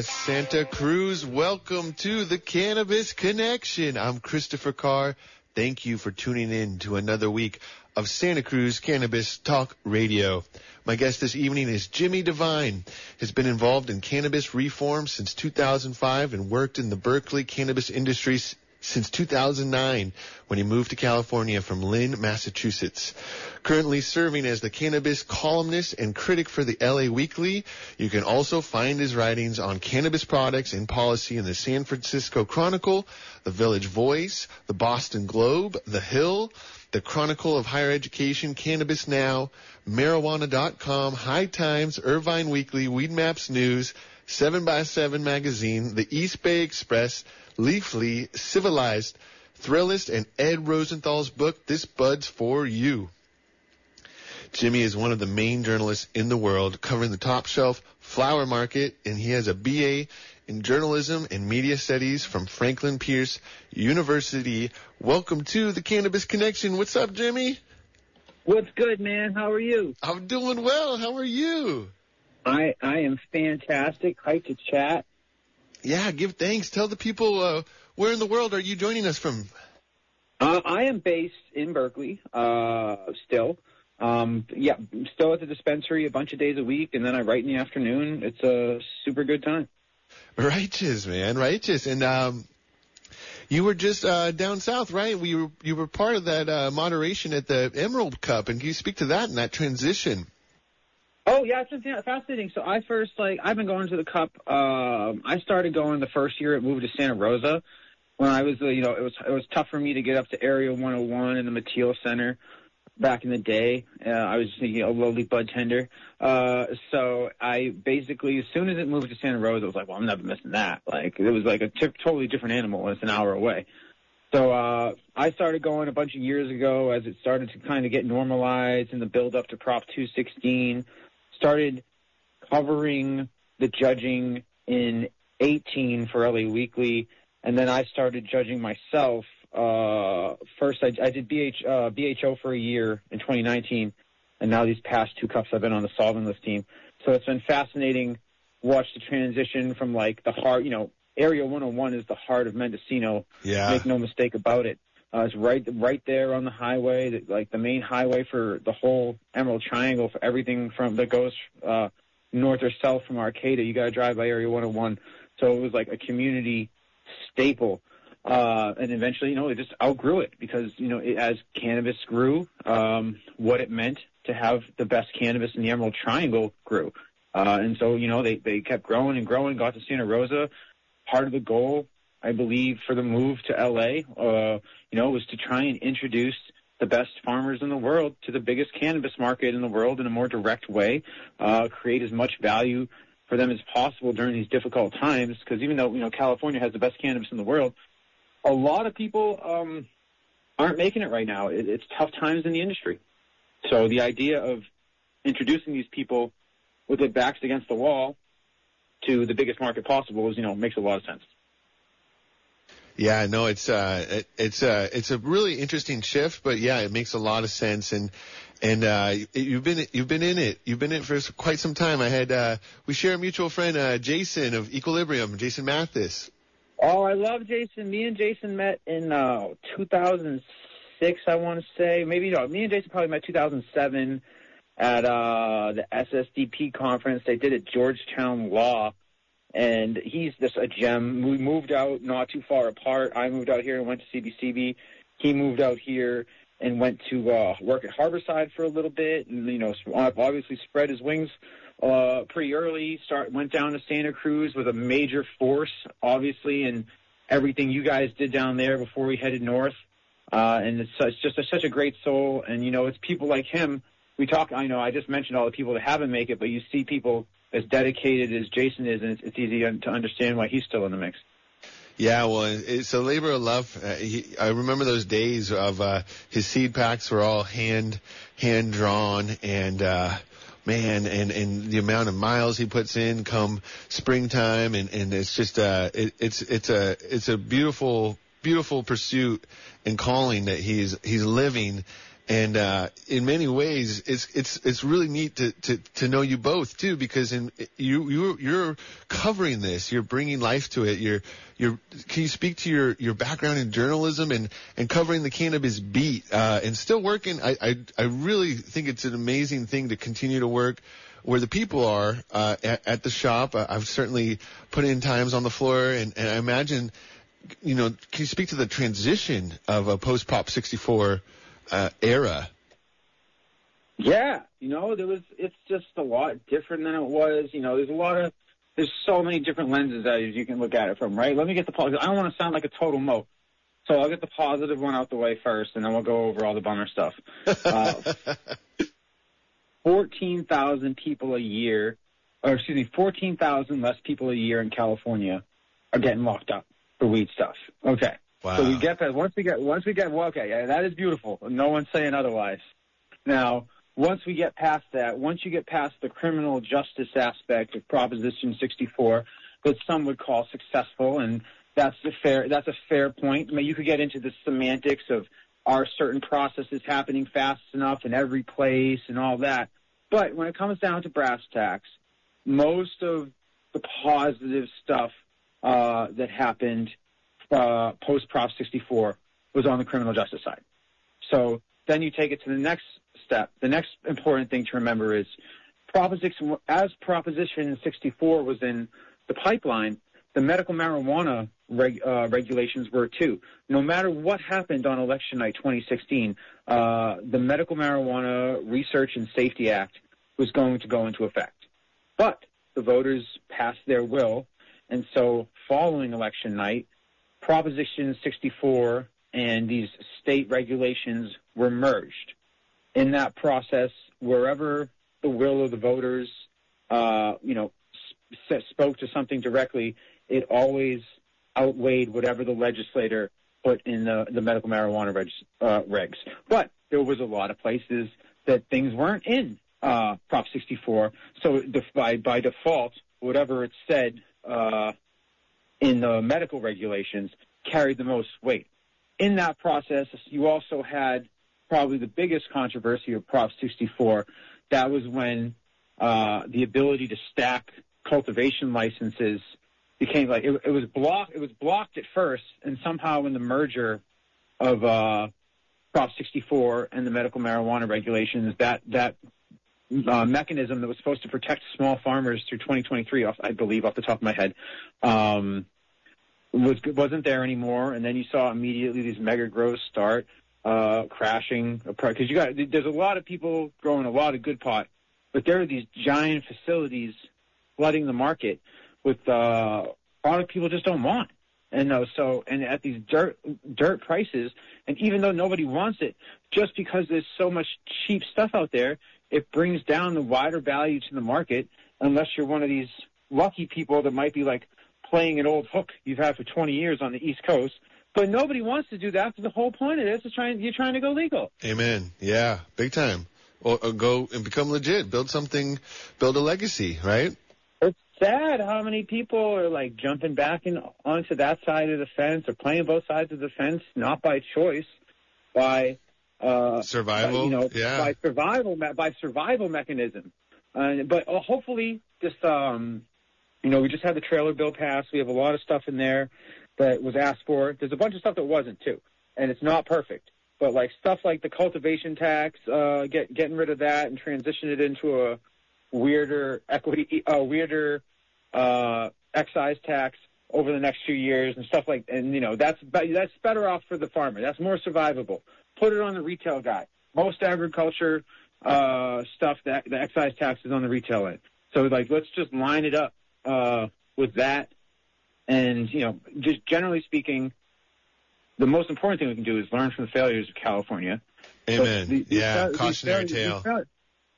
West Santa Cruz. Welcome to the Cannabis Connection. I'm Christopher Carr. Thank you for tuning in to another week of Santa Cruz Cannabis Talk Radio. My guest this evening is Jimi Devine. Has been involved in cannabis reform since 2005 and worked in the Berkeley cannabis industry since 2009 when he moved to California from Lynn, Massachusetts. Currently serving as the cannabis columnist and critic for the LA Weekly. You can also find his writings on cannabis products and policy in the San Francisco Chronicle, the Village Voice, the Boston Globe, the Hill, the Chronicle of Higher Education, Cannabis Now, Marijuana.com, High Times, Irvine Weekly, Weedmaps News, 7x7 Magazine, the East Bay Express, Leafly, Civilized, Thrillist, and Ed Rosenthal's book, This Bud's For You. Jimi is one of the main journalists in the world covering the top shelf flower market, and he has a BA in journalism and media studies from Franklin Pierce University. Welcome to the Cannabis Connection. What's up, Jimi? What's good, man? How are you? I'm doing well. How are you? I I am fantastic. Hyped to chat. Yeah, give thanks. Tell the people uh, where in the world are you joining us from? Uh, I am based in Berkeley, uh, still. Um, yeah, still at the dispensary a bunch of days a week, and then I write in the afternoon. It's a super good time. Righteous, man, righteous. And um, you were just uh, down south, right? We were you were part of that uh, moderation at the Emerald Cup, and can you speak to that and that transition? Oh yeah, it's just yeah, fascinating. So I first like I've been going to the Cup. Um, I started going the first year it moved to Santa Rosa. When I was, uh, you know, it was it was tough for me to get up to Area 101 in the Mateel Center back in the day. Uh, I was you know, a lowly bud tender. Uh, so I basically, as soon as it moved to Santa Rosa, I was like, well, I'm never missing that. Like it was like a t- totally different animal. It's an hour away. So uh, I started going a bunch of years ago as it started to kind of get normalized in the build up to Prop 216. Started covering the judging in 18 for LA Weekly, and then I started judging myself uh, first I, I did BH, uh, BHO for a year in 2019, and now these past two cups I've been on the solventless team. So it's been fascinating. Watch the transition from like the heart, you know, Area 101 is the heart of Mendocino. Yeah. Make no mistake about it. Uh, it's right, right there on the highway, like the main highway for the whole Emerald Triangle for everything from that goes uh, north or south from Arcata. You got to drive by Area 101. So it was like a community staple uh, and eventually, you know, it just outgrew it because, you know, it, as cannabis grew, um, what it meant to have the best cannabis in the Emerald Triangle grew. Uh, and so, you know, they, they kept growing and growing, got to Santa Rosa. Part of the goal, I believe, for the move to LA, uh, you know, was to try and introduce the best farmers in the world to the biggest cannabis market in the world in a more direct way, uh, create as much value for them as possible during these difficult times. Because even though, you know, California has the best cannabis in the world, a lot of people um, aren't making it right now. It, it's tough times in the industry. So the idea of introducing these people with their backs against the wall to the biggest market possible is, you know, makes a lot of sense. Yeah, no, it's uh, it, it's uh, it's a really interesting shift, but yeah, it makes a lot of sense, and and uh, you've been you've been in it, you've been in it for quite some time. I had uh, we share a mutual friend, uh, Jason of Equilibrium, Jason Mathis. Oh, I love Jason. Me and Jason met in uh, 2006, I want to say. Maybe no. Me and Jason probably met 2007 at uh, the SSDP conference. They did at Georgetown Law, and he's just a gem. We moved out not too far apart. I moved out here and went to CBCB. He moved out here and went to uh, work at Harborside for a little bit, and you know, obviously spread his wings uh, pretty early. Start went down to Santa Cruz with a major force, obviously, and everything you guys did down there before we headed north. Uh, and it's, it's just a, such a great soul. And you know, it's people like him. We talk. I know I just mentioned all the people that haven't make it, but you see people as dedicated as Jason is, and it's, it's easy to understand why he's still in the mix. Yeah, well, it's a labor of love. Uh, he, I remember those days of uh, his seed packs were all hand hand drawn, and uh, man, and and the amount of miles he puts in come springtime, and and it's just uh, it, it's it's a it's a beautiful beautiful pursuit and calling that he's he's living and uh, in many ways, it's it's it's really neat to, to, to know you both too, because in you you you're covering this, you're bringing life to it. You're you're can you speak to your your background in journalism and and covering the cannabis beat uh, and still working? I, I I really think it's an amazing thing to continue to work where the people are uh, at, at the shop. Uh, I've certainly put in times on the floor, and, and I imagine, you know, can you speak to the transition of a post Prop 64 uh, era? Yeah, you know, there was. It's just a lot different than it was. You know, there's a lot of. There's so many different lenses that you can look at it from, right? Let me get the positive. I don't want to sound like a total moat. So I'll get the positive one out the way first, and then we'll go over all the bummer stuff. Uh, 14,000 people a year, or excuse me, 14,000 less people a year in California are getting locked up for weed stuff. Okay. Wow. So we get that once we get once we get well, okay, yeah, that is beautiful. No one's saying otherwise. Now, once we get past that, once you get past the criminal justice aspect of Proposition 64, that some would call successful, and that's a fair that's a fair point. I mean, you could get into the semantics of are certain processes happening fast enough in every place and all that. But when it comes down to brass tacks, most of the positive stuff uh, that happened uh, post Prop 64 was on the criminal justice side. So then you take it to the next step. The next important thing to remember is Proposition, as Proposition 64 was in the pipeline, the medical marijuana reg, uh, regulations were too. No matter what happened on election night 2016, uh, the Medical Marijuana Research and Safety Act was going to go into effect. But the voters passed their will, and so following election night, Proposition 64 and these state regulations were merged. In that process, wherever the will of the voters, uh, you know, sp- spoke to something directly, it always outweighed whatever the legislator put in the, the medical marijuana reg, uh, regs. But there was a lot of places that things weren't in uh, Prop 64. So by, by default, whatever it said uh, in the medical regulations carried the most weight. In that process, you also had probably the biggest controversy of Prop 64. That was when uh, the ability to stack cultivation licenses became like it, it was blocked. It was blocked at first, and somehow in the merger of uh, Prop 64 and the medical marijuana regulations, that that uh, mechanism that was supposed to protect small farmers through 2023, off, I believe, off the top of my head, um, was wasn't there anymore. And then you saw immediately these mega grows start uh, crashing because you got there's a lot of people growing a lot of good pot, but there are these giant facilities flooding the market with uh, product people just don't want. And uh, so, and at these dirt dirt prices, and even though nobody wants it, just because there's so much cheap stuff out there, it brings down the wider value to the market. Unless you're one of these lucky people that might be like playing an old hook you've had for 20 years on the East Coast. But nobody wants to do that. So the whole point of this is trying you're trying to go legal. Amen. Yeah, big time. Or, or go and become legit. Build something. Build a legacy. Right sad how many people are like jumping back in onto that side of the fence or playing both sides of the fence, not by choice, by uh, survival. By, you know, yeah. by survival by survival mechanism. Uh, but uh, hopefully, just um, you know, we just had the trailer bill passed. We have a lot of stuff in there that was asked for. There's a bunch of stuff that wasn't too, and it's not perfect. But like stuff like the cultivation tax, uh, get getting rid of that and transition it into a weirder equity, a weirder uh, excise tax over the next few years and stuff like, and you know, that's that's better off for the farmer. That's more survivable. Put it on the retail guy. Most agriculture uh, stuff, that the excise tax is on the retail end. So like, let's just line it up uh, with that. And you know, just generally speaking, the most important thing we can do is learn from the failures of California. Amen. The, yeah, cautionary tale.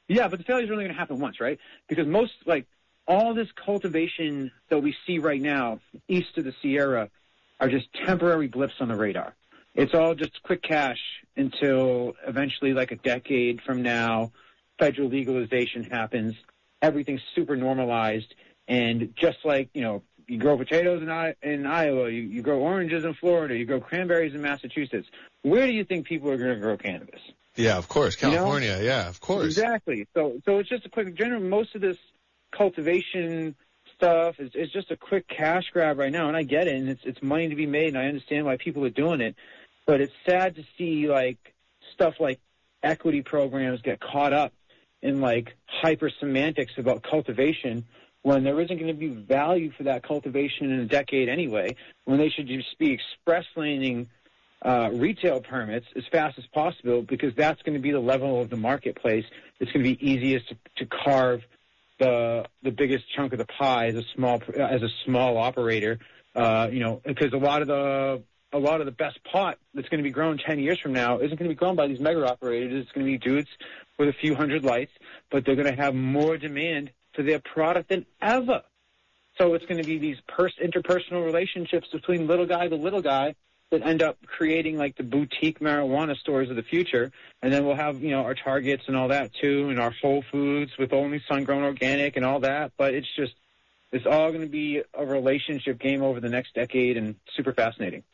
yeah, but the failure is only going to happen once, right? Because most like all this cultivation that we see right now east of the Sierra are just temporary blips on the radar. It's all just quick cash until eventually, like a decade from now, federal legalization happens. Everything's super normalized. And just like, you know, you grow potatoes in, I- in Iowa, you, you grow oranges in Florida, you grow cranberries in Massachusetts. Where do you think people are going to grow cannabis? Yeah, of course, California. You know? Yeah, of course. Exactly. So, so it's just a quick. Generally, most of this cultivation stuff is, is just a quick cash grab right now, and I get it, and it's it's money to be made, and I understand why people are doing it, but it's sad to see like stuff like equity programs get caught up in like hyper semantics about cultivation when there isn't going to be value for that cultivation in a decade anyway, when they should just be express laning uh, retail permits as fast as possible because that's going to be the level of the marketplace. It's going to be easiest to, to carve the the biggest chunk of the pie as a small as a small operator. Uh, you know, because a lot of the a lot of the best pot that's going to be grown 10 years from now isn't going to be grown by these mega operators. It's going to be dudes with a few hundred lights, but they're going to have more demand for their product than ever. So it's going to be these pers- interpersonal relationships between little guy to little guy that end up creating like the boutique marijuana stores of the future. And then we'll have, you know, our Targets and all that too, and our Whole Foods with only sun-grown organic and all that. But it's just, it's all going to be a relationship game over the next decade and super fascinating.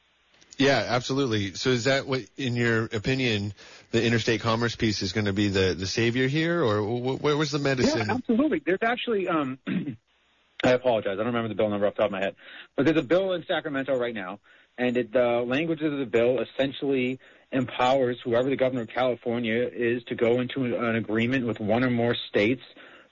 Yeah, absolutely. So is that what, in your opinion, the interstate commerce piece is going to be the, the savior here, or where was the medicine? Yeah, absolutely. There's actually, um, I apologize, I don't remember the bill number off the top of my head, but there's a bill in Sacramento right now, and it, the language of the bill essentially empowers whoever the governor of California is to go into an agreement with one or more states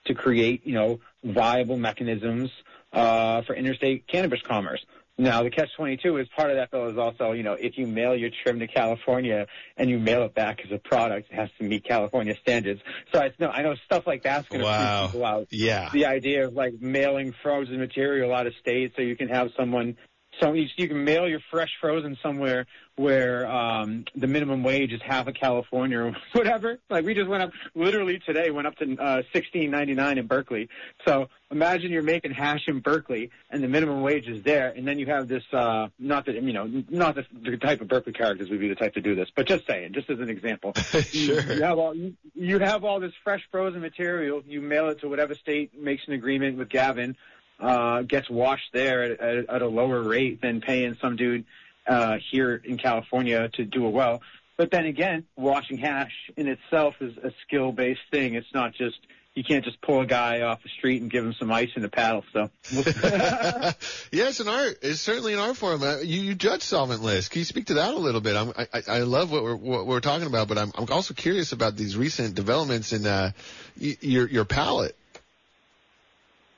to create, you know, viable mechanisms uh, for interstate cannabis commerce. Now, the catch-22 is part of that bill is also, you know, if you mail your trim to California and you mail it back as a product, it has to meet California standards. So I know, I know stuff like that's going to wow. freak people out. Yeah. The idea of like mailing frozen material out of state so you can have someone so you, you can mail your fresh frozen somewhere where um, the minimum wage is half of California or whatever. Like we just went up, literally today went up to uh, sixteen ninety nine in Berkeley. So imagine you're making hash in Berkeley and the minimum wage is there, and then you have this. Uh, not that you know, not the, the type of Berkeley characters would be the type to do this, but just saying, just as an example. sure. You, you have all you, you have all this fresh frozen material. You mail it to whatever state makes an agreement with Gavin uh, gets washed there at, at, a lower rate than paying some dude uh, here in California to do it well. But then again, washing hash in itself is a skill-based thing. It's not just you can't just pull a guy off the street and give him some ice and a paddle. So, yes, an art. It's certainly an art form. Uh, you, you judge solventless. Can you speak to that a little bit? I'm, I, I love what we're what we're talking about, but I'm, I'm also curious about these recent developments in uh, y- your your.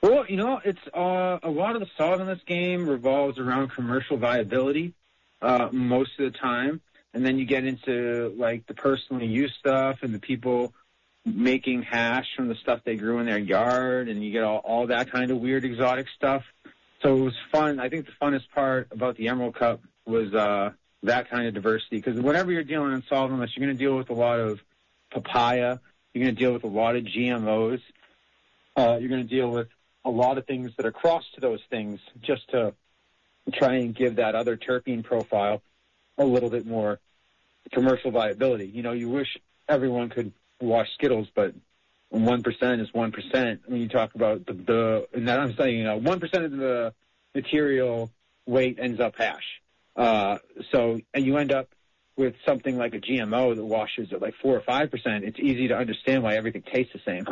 Well, you know, it's uh, a lot of the solventless game revolves around commercial viability uh, most of the time, and then you get into like the personal use stuff and the people making hash from the stuff they grew in their yard, and you get all, all that kind of weird exotic stuff. So it was fun. I think the funnest part about the Emerald Cup was uh, that kind of diversity because whenever you're dealing in solventless, you're going to deal with a lot of papaya. You're going to deal with a lot of GMOs. Uh, you're going to deal with a lot of things that are cross to those things just to try and give that other terpene profile a little bit more commercial viability. You know, you wish everyone could wash Skittles, but one percent is one percent. When you talk about the, the and that I'm saying, you know, one percent of the material weight ends up hash. Uh, so and you end up with something like a GMO that washes at like four or five percent, it's easy to understand why everything tastes the same.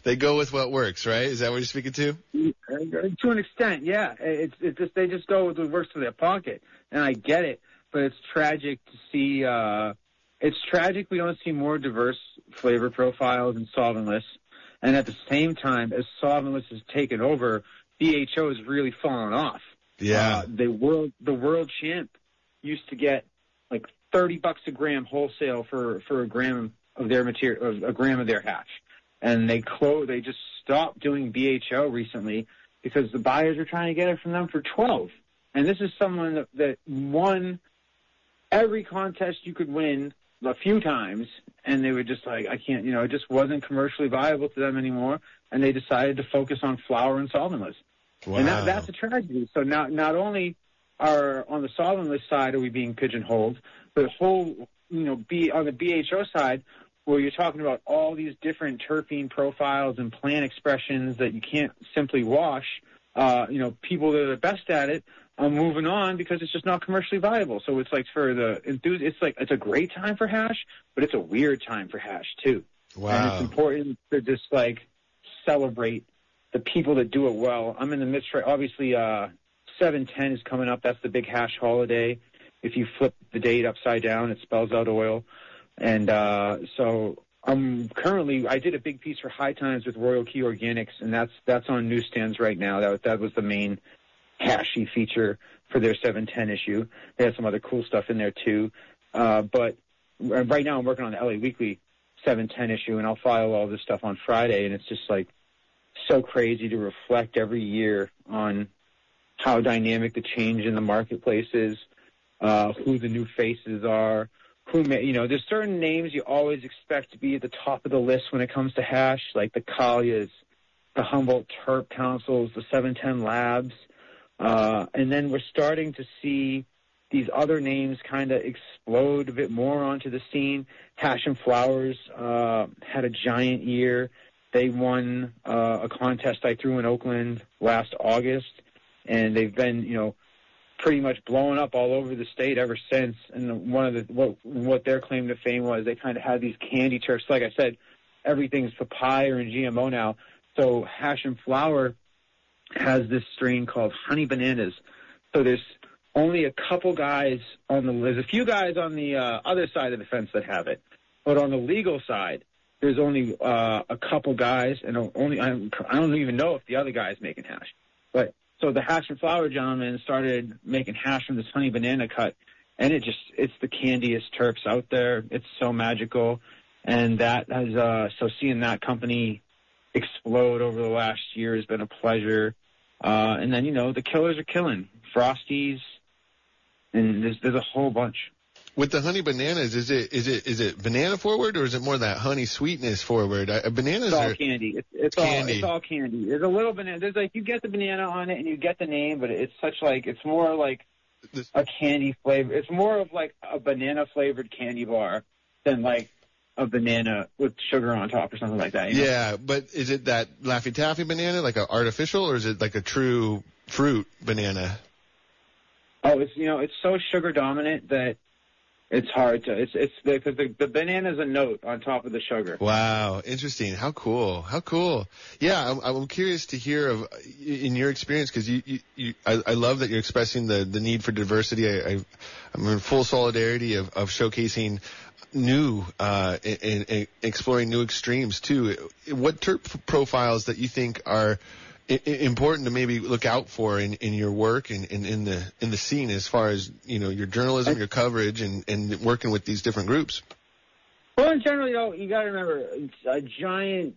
they go with what works, right? Is that what you're speaking to? To an extent, yeah. It's it's just they just go with what works for their pocket, and I get it. But it's tragic to see. uh It's tragic we don't see more diverse flavor profiles in solventless, and at the same time, as solventless has taken over, BHO has really fallen off. Yeah. Uh, the world the world champ used to get like 30 bucks a gram wholesale for, for a gram of their material, of a gram of their hash. And they close, they just stopped doing BHO recently because the buyers are trying to get it from them for 12. And this is someone that, that won every contest you could win a few times and they were just like, I can't, you know, it just wasn't commercially viable to them anymore. And they decided to focus on flower and solventless. Wow. And that, that's a tragedy. So now, not only are on the solventless side are we being pigeonholed, but whole, you know, be on the BHO side where you're talking about all these different terpene profiles and plant expressions that you can't simply wash. Uh, you know, people that are the best at it I'm moving on because it's just not commercially viable. So it's like for the enthusi it's like it's a great time for hash, but it's a weird time for hash too. Wow. And it's important to just like celebrate the people that do it well. I'm in the midst right obviously uh 710 is coming up. That's the big hash holiday. If you flip the date upside down, it spells out oil. And uh so I'm currently I did a big piece for High Times with Royal Key Organics and that's that's on newsstands right now. That that was the main hashy feature for their 710 issue. They had some other cool stuff in there too. Uh, but right now I'm working on the LA Weekly 710 issue and I'll file all this stuff on Friday and it's just like so crazy to reflect every year on how dynamic the change in the marketplace is, uh, who the new faces are, who may, you know, there's certain names you always expect to be at the top of the list when it comes to hash, like the Kalyas, the Humboldt Terp Councils, the 710 Labs, uh, and then we're starting to see these other names kind of explode a bit more onto the scene. Hash and Flowers uh, had a giant year. They won uh, a contest I threw in Oakland last August, and they've been, you know, pretty much blowing up all over the state ever since. And one of the what what their claim to fame was, they kind of had these candy terps. Like I said, everything's papaya and GMO now. So Hash and Flower has this strain called honey bananas. So there's only a couple guys on the there's a few guys on the uh, other side of the fence that have it, but on the legal side, there's only uh, a couple guys, and only I don't, I don't even know if the other guy is making hash. But so the hash and flower gentleman started making hash from this honey banana cut, and it just it's the candiest terps out there. It's so magical, and that has uh, so seeing that company explode over the last year has been a pleasure. Uh, and then, you know, the killers are killing. Frosties, and there's, there's a whole bunch. With the honey bananas, is it is it is it banana forward or is it more that honey sweetness forward? I, uh, bananas it's all are candy. It's, it's candy. all it's all candy. There's a little banana. There's like you get the banana on it and you get the name, but it's such like it's more like This- a candy flavor. It's more of like a banana flavored candy bar than like a banana with sugar on top or something like that. You know? yeah, but is it that Laffy Taffy banana, like a artificial, or is it like a true fruit banana? Oh, it's you know it's so sugar dominant that it's hard to. It's it's because the, the banana's a note on top of the sugar. Wow, interesting. How cool. How cool. Yeah, I'm, I'm curious to hear of in your experience because you, you, you I, I love that you're expressing the, the need for diversity. I, I, I'm in full solidarity of, of showcasing new uh, and, and exploring new extremes too. What terp profiles that you think are important to maybe look out for in, in your work and, and in the in the scene as far as you know your journalism, your coverage, and, and working with these different groups. Well, in general, you know, you got to remember it's a giant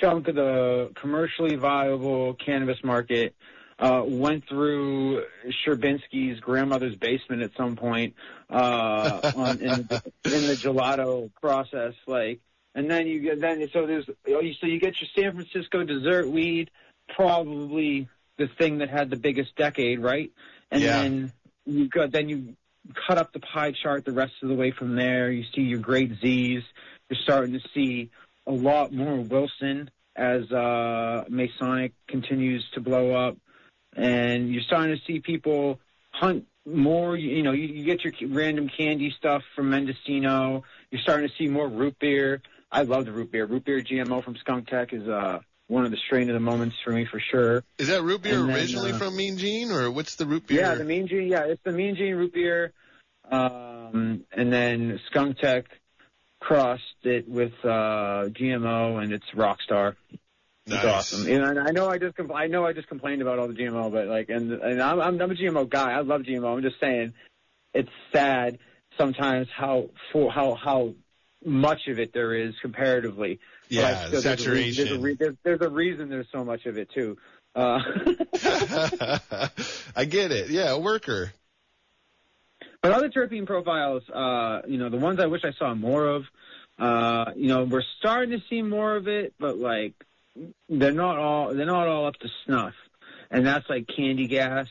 chunk of the commercially viable cannabis market uh, went through Sherbinsky's grandmother's basement at some point uh, on, in, in the gelato process, like. And then you get then so there's so you get your San Francisco dessert weed, probably the thing that had the biggest decade, right? And Yeah. then you got then you cut up the pie chart the rest of the way from there. You see your great Z's. You're starting to see a lot more Wilson as uh, Masonic continues to blow up, and you're starting to see people hunt more. You know, you, you get your random candy stuff from Mendocino. You're starting to see more root beer. I love the root beer. Root beer GMO from Skunk Tech is uh, one of the strain of the moments for me for sure. Is that root beer then, originally uh, from Mean Gene, or what's the root beer? Yeah, the Mean Gene. Yeah, it's the Mean Gene root beer, um, and then Skunk Tech crossed it with uh, GMO, and it's Rockstar. It's Nice. awesome. And I know I just compl- I know I just complained about all the GMO, but like, and and I'm I'm, I'm a GMO guy. I love GMO. I'm just saying, it's sad sometimes how for how how much of it there is comparatively. Yeah, still- there's a re- There's a, saturation. re- there's, there's a reason there's so much of it too. Uh, I get it. Yeah, a worker. But other terpene profiles, uh, you know, the ones I wish I saw more of, uh, you know, we're starting to see more of it, but like they're not all they're not all up to snuff. And that's like candy gas.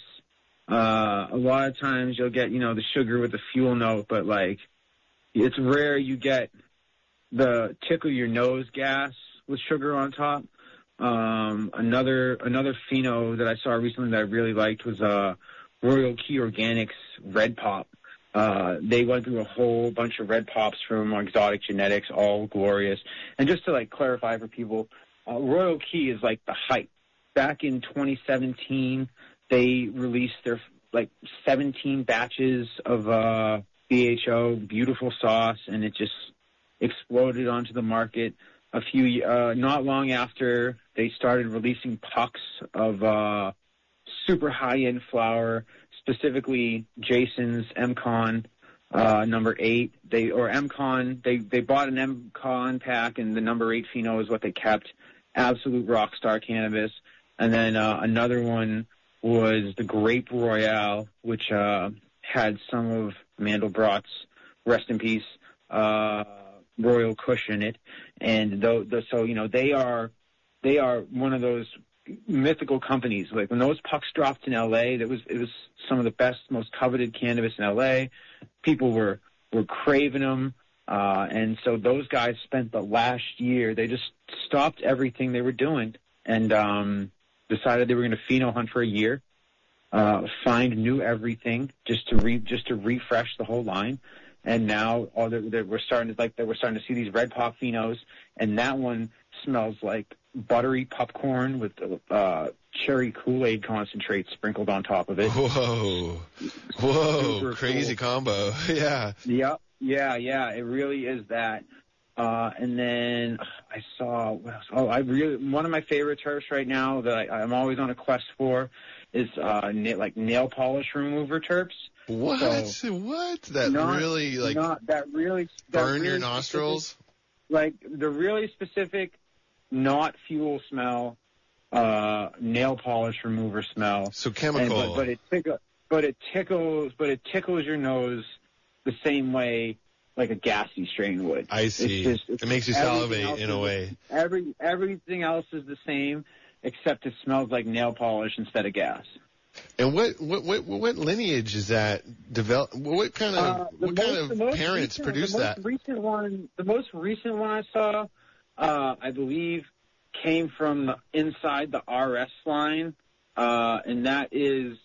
Uh, a lot of times you'll get, you know, the sugar with the fuel note, but like it's rare you get the tickle your nose gas with sugar on top. Um, another another pheno that I saw recently that I really liked was uh Royal Key Organics Red Pop. Uh, they went through a whole bunch of red pops from exotic genetics, all glorious. And just to like clarify for people, uh, Royal Key is like the hype. Back in 2017, they released their like 17 batches of uh, BHO, beautiful sauce, and it just exploded onto the market. A few, uh, not long after they started releasing pucks of uh, super high-end flower, specifically Jason's MCon uh, number eight. They or MCon. They they bought an MCon pack, and the number eight pheno is what they kept. Absolute rock star cannabis. And then uh, another one was the Grape Royale, which uh, had some of Mandelbrot's, rest in peace, uh, Royal Kush in it. And though, the, so you know they are they are one of those mythical companies. Like when those pucks dropped in LA, that was it was some of the best, most coveted cannabis in LA. People were were craving them, uh, and so those guys spent the last year. They just stopped everything they were doing and um, decided they were going to pheno hunt for a year, uh, find new everything just to re just to refresh the whole line. And now all that we're starting to like that we're starting to see these red pop phenos, and that one smells like buttery popcorn with uh, cherry Kool Aid concentrate sprinkled on top of it. Whoa, whoa, Super crazy cool. combo. yeah. Yep. Yeah, yeah. It really is that. Uh, and then I saw, oh, I really, one of my favorite terps right now that I, I'm always on a quest for is, uh, na- like nail polish remover terps. What? So, what? That not, really, like, not, that really, that burn really your nostrils? Specific, like, the really specific not fuel smell, uh, nail polish remover smell. So chemical. And, but, but it tickles, but it tickles, but it tickles your nose the same way like a gassy strain would. I see. It's just, it's, it makes you salivate in a way. Every everything else is the same, except it smells like nail polish instead of gas. And what what what, what lineage is that develop? What kind of uh, what most, kind of parents recent, produce the that? Recent one, the most recent one I saw uh, I believe, came from the, inside the RS line, uh, and that is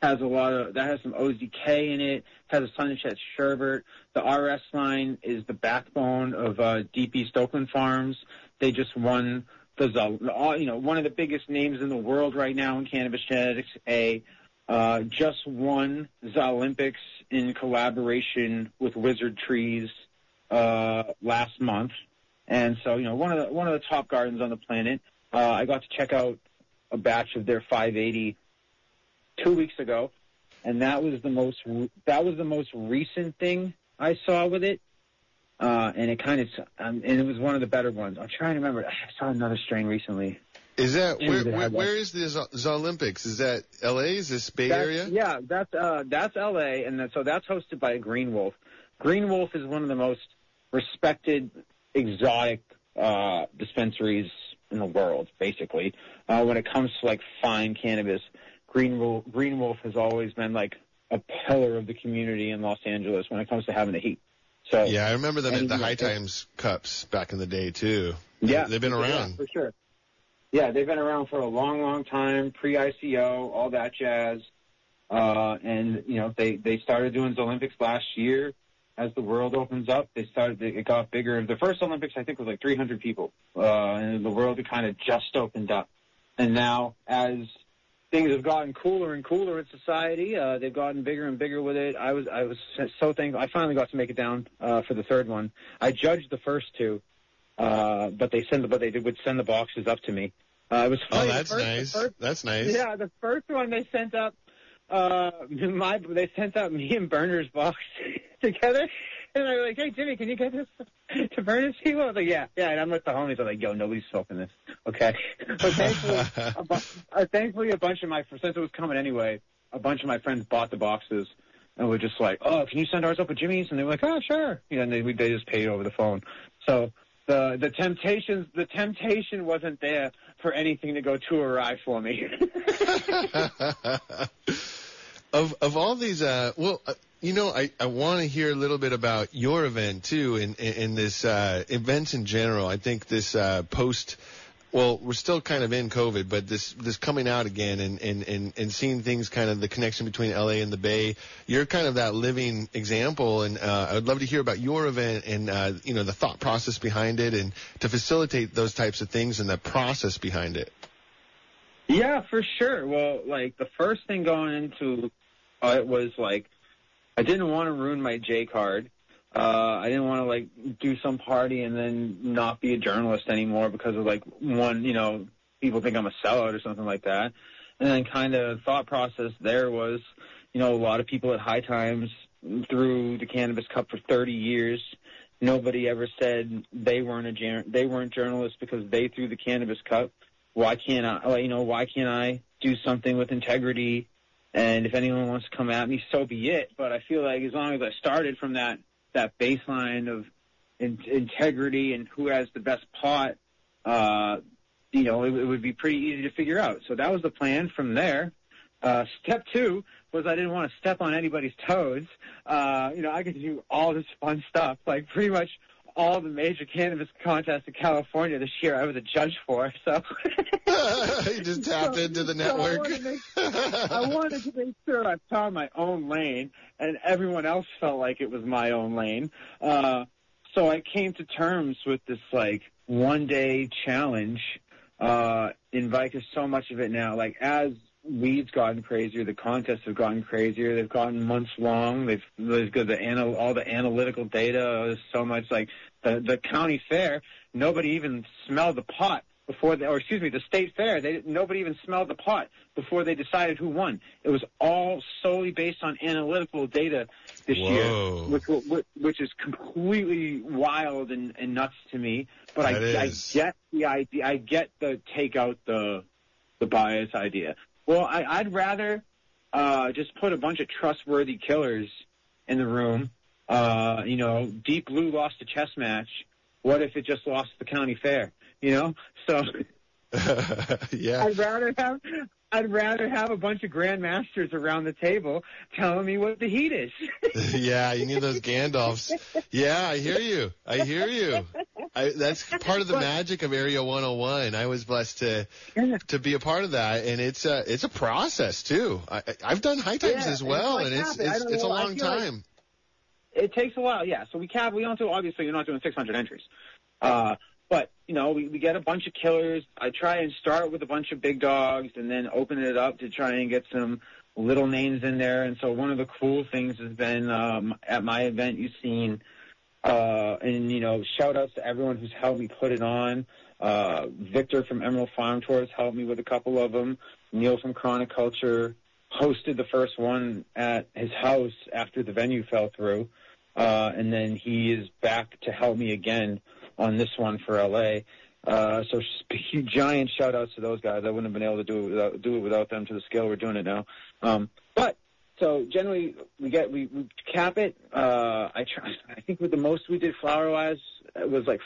has a lot of that has some OZK in it. Has a Sunset sherbet. The RS line is the backbone of uh, Deep East Oakland Farms. They just won the you know one of the biggest names in the world right now in cannabis genetics. A uh, just won the Olympics in collaboration with Wizard Trees uh, last month. And so, you know, one of the one of the top gardens on the planet. Uh, I got to check out a batch of their 580 two weeks ago, and that was the most that was the most recent thing I saw with it. Uh, and it kind of um, and it was one of the better ones. I'm trying to remember. I saw another strain recently. Is that where, where, where is the Olympics? Is that L.A.? Is this Bay that's, Area? Yeah, that's uh, that's L.A. and so that's hosted by Green Wolf. Green Wolf is one of the most respected exotic uh, dispensaries in the world, basically. Uh, when it comes to like fine cannabis, Green Wolf, Green Wolf has always been like a pillar of the community in Los Angeles when it comes to having the heat. So yeah, I remember them at the High Times Cups back in the day too. Yeah, they've been around yeah, for sure. Yeah, they've been around for a long, long time, pre-ICO, all that jazz. Uh, and you know, they they started doing the Olympics last year as the world opens up, they started. It got bigger. The first Olympics, I think, was like 300 people, uh, and the world had kind of just opened up. And now, as things have gotten cooler and cooler in society, uh, they've gotten bigger and bigger with it. I was, I was so thankful. I finally got to make it down uh, for the third one. I judged the first two, uh, but they send, the, but they would send the boxes up to me. Uh, it was funny. Oh, that's first, nice. First, that's nice. Yeah, the first one they sent up uh, my they sent up me and Burner's box together, and they were like, "Hey Jimi, can you get this to Burner's people?" I was like, "Yeah, yeah." And I'm with the homies. I'm like, "Yo, nobody's smoking this." Okay, but thankfully, a bu- uh, thankfully, a bunch of my since it was coming anyway, a bunch of my friends bought the boxes. And we're just like, oh, can you send ours up with Jimi's? And they were like, oh, sure. You know, and they, we, they just paid over the phone. So the the temptations the temptation wasn't there for anything to go too awry for me. of of all these, uh, well, uh, you know, I, I want to hear a little bit about your event too, in in, in this uh, events in general. I think this uh, post well, we're still kind of in COVID, but this this coming out again and and and, and seeing things kind of the connection between LA and the Bay. You're kind of that living example, and uh, I would love to hear about your event and uh, you know the thought process behind it, and to facilitate those types of things and the process behind it. Yeah, for sure. Well, like the first thing going into it was like I didn't want to ruin my J card. Uh, I didn't want to like do some party and then not be a journalist anymore because of like one, you know, people think I'm a sellout or something like that. And then kind of thought process there was, you know, a lot of people at High Times through the Cannabis Cup for 30 years. Nobody ever said they weren't a they weren't journalists because they threw the Cannabis Cup. Why can't I? You know, why can't I do something with integrity? And if anyone wants to come at me, so be it. But I feel like as long as I started from that that baseline of in, integrity and who has the best pot, uh, you know, it, it, would be pretty easy to figure out. So that was the plan. From there, uh, step two was I didn't want to step on anybody's toes. Uh, you know, I could do all this fun stuff, like pretty much all the major cannabis contests in California this year I was a judge for. So you just tapped so, into the network. So I, wanted make, I, wanted to make sure I found my own lane, and everyone else felt like it was my own lane. Uh, so I came to terms with this like one day challenge. Uh, invite so much of it now. Like as weed's gotten crazier. The contests have gotten crazier. They've gotten months long. They've they've got the anal, all the analytical data. There's so much like the the county fair. Nobody even smelled the pot before they, or excuse me, the state fair. They nobody even smelled the pot before they decided who won. It was all solely based on analytical data this Whoa. year, which which is completely wild and, and nuts to me. But I, I get the idea. I get the take out the the bias idea. Well, I, I'd rather uh, just put a bunch of trustworthy killers in the room. Uh, you know, Deep Blue lost a chess match. What if it just lost the county fair? You know, so yeah. I'd rather have I'd rather have a bunch of grandmasters around the table telling me what the heat is. yeah, you need those Gandalfs. Yeah, I hear you. I hear you. I, that's part of the magic of Area 101. I was blessed to to be a part of that, and it's a it's a process too. I, I've done high times yeah, as well, and it's it's, it's, it's a long time. Like it takes a while, yeah. So we cap. We don't do obviously. You're not doing 600 entries. Uh, but, you know, we, we get a bunch of killers. I try and start with a bunch of big dogs and then open it up to try and get some little names in there. And so one of the cool things has been um, at my event, you've seen, uh, and, you know, shout outs to everyone who's helped me put it on. Uh, Victor from Emerald Farm Tours helped me with a couple of them. Neil from Chronic Culture hosted the first one at his house after the venue fell through. Uh, and then he is back to help me again on this one for LA. Uh, so huge, giant shout outs to those guys. I wouldn't have been able to do it without, do it without them to the scale we're doing it now. Um, but so generally we get we, we cap it. Uh, I try. I think with the most we did flower wise was like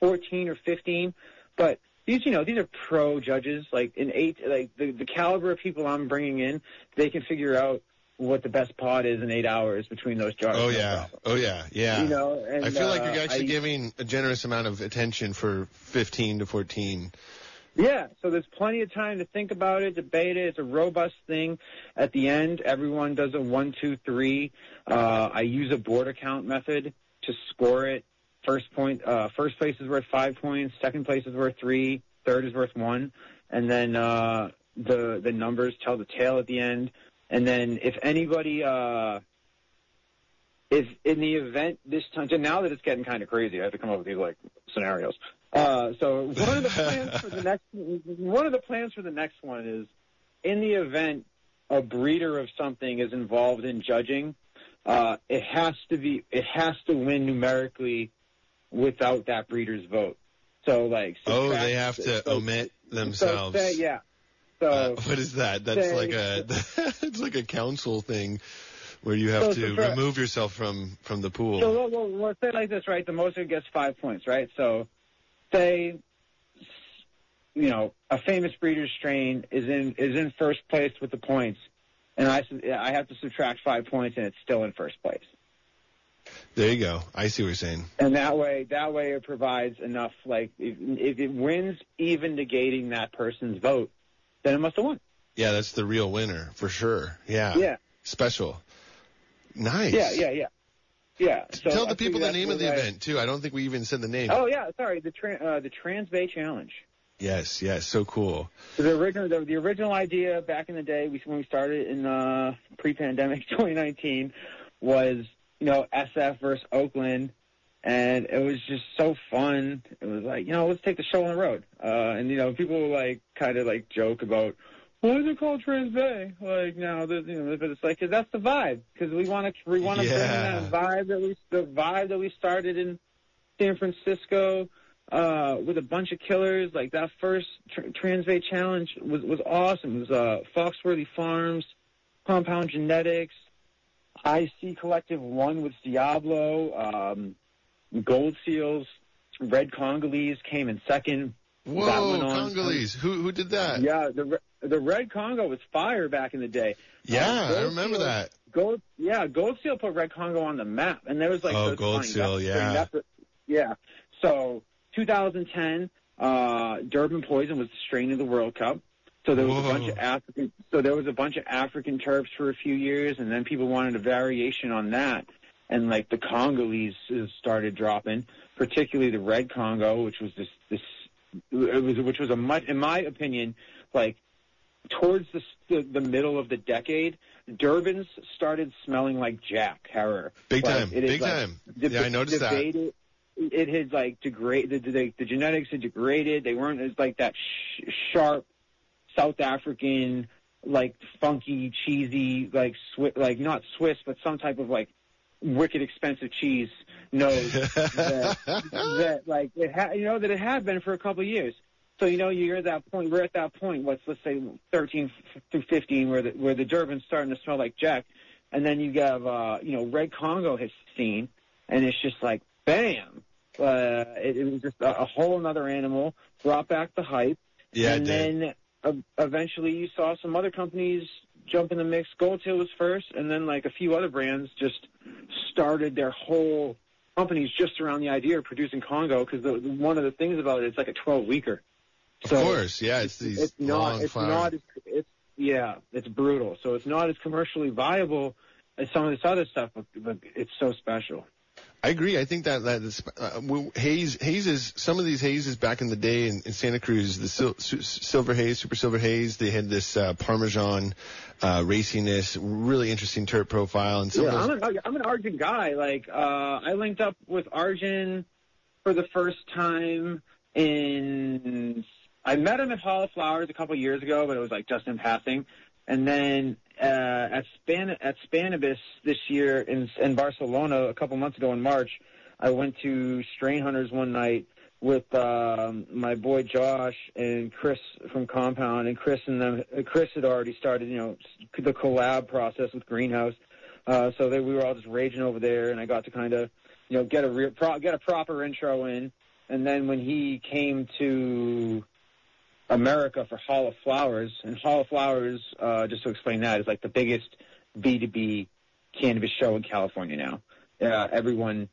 14 or 15. But these you know these are pro judges. Like in eight, like the the caliber of people I'm bringing in, they can figure out what the best pot is in eight hours between those jars. Oh yeah, oh yeah, yeah. You know, and, I feel like uh, you're actually I, giving a generous amount of attention for 15 to 14. Yeah, so there's plenty of time to think about it, debate it. It's a robust thing. At the end, everyone does a one, two, three. Uh, I use a Borda count method to score it. First point, uh, first place is worth five points. Second place is worth three. Third is worth one. And then, uh, the, the numbers tell the tale at the end. And then if anybody, uh, if in the event this time, now that it's getting kind of crazy, I have to come up with these like scenarios. Uh, so one of the plans for the next, one of the plans for the next one is in the event a breeder of something is involved in judging, uh, it has to be, it has to win numerically without that breeder's vote. So like, oh, they have to so, omit themselves. So say, yeah. So uh, what is that? That's say, like a it's like a council thing where you have So to for- remove yourself from from the pool. So we'll, we'll, we'll say like this, right? The moser gets five points, right? So say, you know, a famous breeder's strain is in is in first place with the points, and I I have to subtract five points, and it's still in first place. There you go. I see what you're saying. And that way, that way it provides enough. Like if, if it wins, even negating that person's vote, then it must have won. Yeah, that's the real winner for sure. Yeah. Yeah. Special. Nice. Yeah, yeah, yeah. Yeah. So Tell the people the name of the I- event too. I don't think we even said the name. Oh yeah, sorry. The tra- uh, the Transbay Challenge. Yes, yes, so cool. So the original the, the original idea back in the day, we, when we started in uh, pre-pandemic 2019, was you know SF versus Oakland, and it was just so fun. It was like you know let's take the show on the road, uh, and you know people like kind of like joke about. Why is it called Transbay? Like now, you know, but it's like cause that's the vibe. Because we want to, we want to bring Yeah. that vibe that we, the vibe that we started in San Francisco uh, with a bunch of killers. Like that first tr- Transbay Challenge was was awesome. It was uh, Foxworthy Farms, Compound Genetics, IC Collective One with Diablo, um, Gold Seals, Red Congolese came in second. Whoa. Congolese. Who who did that? Yeah, the the Red Congo was fire back in the day. Yeah, Uh, I remember Seal- that. Gold, yeah, Gold Seal put Red Congo on the map, and there was like Oh, Gold Seal, that's- yeah. yeah. So 2010, uh, Durban Poison was the strain of the World Cup. So there was Whoa. a bunch of African. So there was a bunch of African terps for a few years, and then people wanted a variation on that, and like the Congolese started dropping, particularly the Red Congo, which was this this it was which was a much, in my opinion, like towards the, the the middle of the decade, Durban's started smelling like Jack Herer. Big Like, time, it is, big like, time. deb- Yeah, I noticed that. It had like degraded. The, the, the genetics had degraded. They weren't as like that sh- sharp South African, like funky, cheesy, like Swiss, like not Swiss, but some type of like wicked expensive cheese nose that, that like it had, you know, that it had been for a couple of years. So you know, you're at that point. We're at that point. What's let's say 13 through 15, where the where the Durban's starting to smell like Jack, and then you have uh, you know Red Congo has seen, and it's just like bam. Uh, it, it was just a, a whole another animal. Brought back the hype, Yeah, and then uh, eventually you saw some other companies jump in the mix. Gold Tail was first, and then like a few other brands just started their whole companies just around the idea of producing Congo because one of the things about it, it's like a 12 weeker. of course, yeah, it's these it's not. long It's flower- not. As, it's yeah. It's brutal. So it's not as commercially viable as some of this other stuff, but, but it's so special. I agree. I think that that is, uh, we- haze hazes. Some of these hazes back in the day in, in Santa Cruz, the sil- su- silver haze, super silver haze, they had this uh, Parmesan uh, raciness, really interesting terp profile, and some Yeah, those. I'm an I'm an Arjan guy. Like uh, I linked up with Arjan for the first time in. I met him at Hall of Flowers a couple years ago, but it was like just in passing. And then uh, at Span at Spannabis this year in in Barcelona a couple months ago in March, I went to Strain Hunters one night with um, my boy Josh and Chris from Compound, and Chris and them. Chris had already started, you know, the collab process with Greenhouse. Uh, so they, we were all just raging over there, and I got to kind of, you know, get a real, pro, get a proper intro in. And then when he came to America for Hall of Flowers, and Hall of Flowers, uh, just to explain that, is like the biggest B2B cannabis show in California now. Uh, everyone,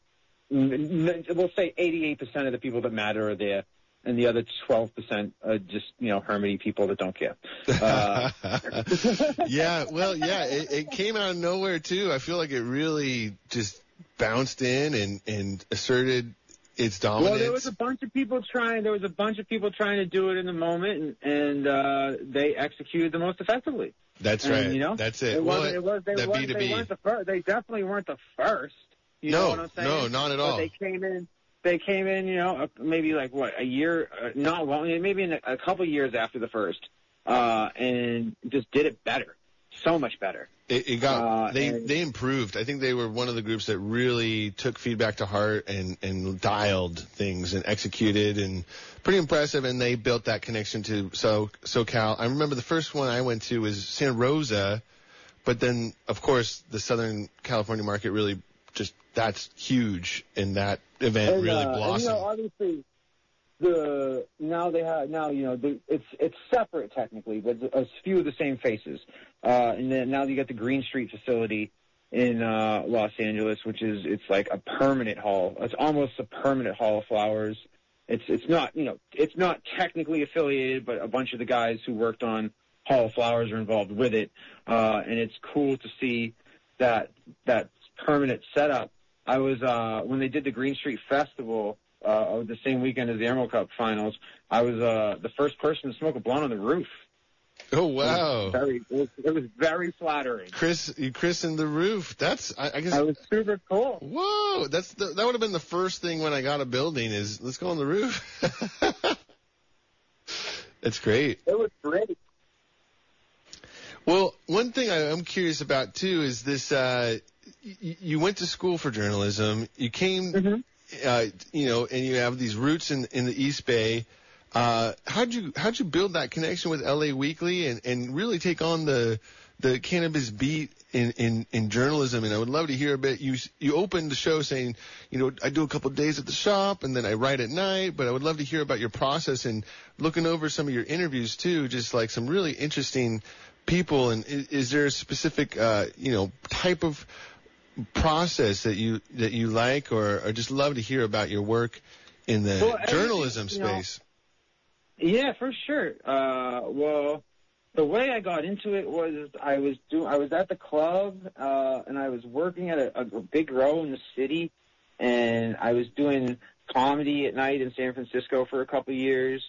we'll say 88% of the people that matter are there, and the other 12% are just, you know, hermity people that don't care. Uh, yeah, well, yeah, it, it came out of nowhere too. I feel like it really just bounced in and and asserted its dominance. Well, there was a bunch of people trying. There was a bunch of people trying to do it in the moment, and, and uh, they executed the most effectively. That's And, right. You know, That's it. It well. It was. They, that wasn't, they B2B. weren't the first. They definitely weren't the first. You no, know what I'm saying? no, not at But all. they came in. They came in. You know, maybe like what a year, uh, not long, maybe in a, a couple years after the first, uh, and just did it better, so much better. It, it got Uh, they and- they improved. I think they were one of the groups that really took feedback to heart and and dialed things and executed and pretty impressive. And they built that connection to so SoCal. I remember the first one I went to was Santa Rosa, but then of course the Southern California market really just that's huge, and that event and, really uh, blossomed. And, you know, obviously, the now they have now you know the, it's it's separate technically, but a few of the same faces. Uh, and then now you got the Green Street facility in uh, Los Angeles, which is it's like a permanent hall. It's almost a permanent hall of flowers. It's it's not you know it's not technically affiliated, but a bunch of the guys who worked on Hall of Flowers are involved with it, uh, and it's cool to see that that permanent setup. I was uh, when they did the Green Street Festival uh, the same weekend as the Emerald Cup Finals. I was uh, the first person to smoke a blunt on the roof. Oh wow! It was very, it was, it was very flattering. Chris, you christened the roof. That's I, I guess. I was super cool. Whoa, that's the, that would have been the first thing when I got a building is let's go on the roof. That's great. It was great. Well, one thing I, I'm curious about too is this. Uh, y- you went to school for journalism. You came, Mhm. Uh, you know, and you have these roots in in the East Bay. Uh, how'd you how'd you build that connection with LA Weekly and and really take on the the cannabis beat in, in, in journalism, and I would love to hear a bit. You you opened the show saying, you know, I do a couple of days at the shop, and then I write at night. But I would love to hear about your process and looking over some of your interviews too, just like some really interesting people. And is, is there a specific, uh, you know, type of process that you that you like, or, or just love to hear about your work in the Well, journalism you know, space? Yeah, for sure. Uh, well, the way I got into it was I was do I was at the club uh, and I was working at a, a big row in the city, and I was doing comedy at night in San Francisco for a couple of years,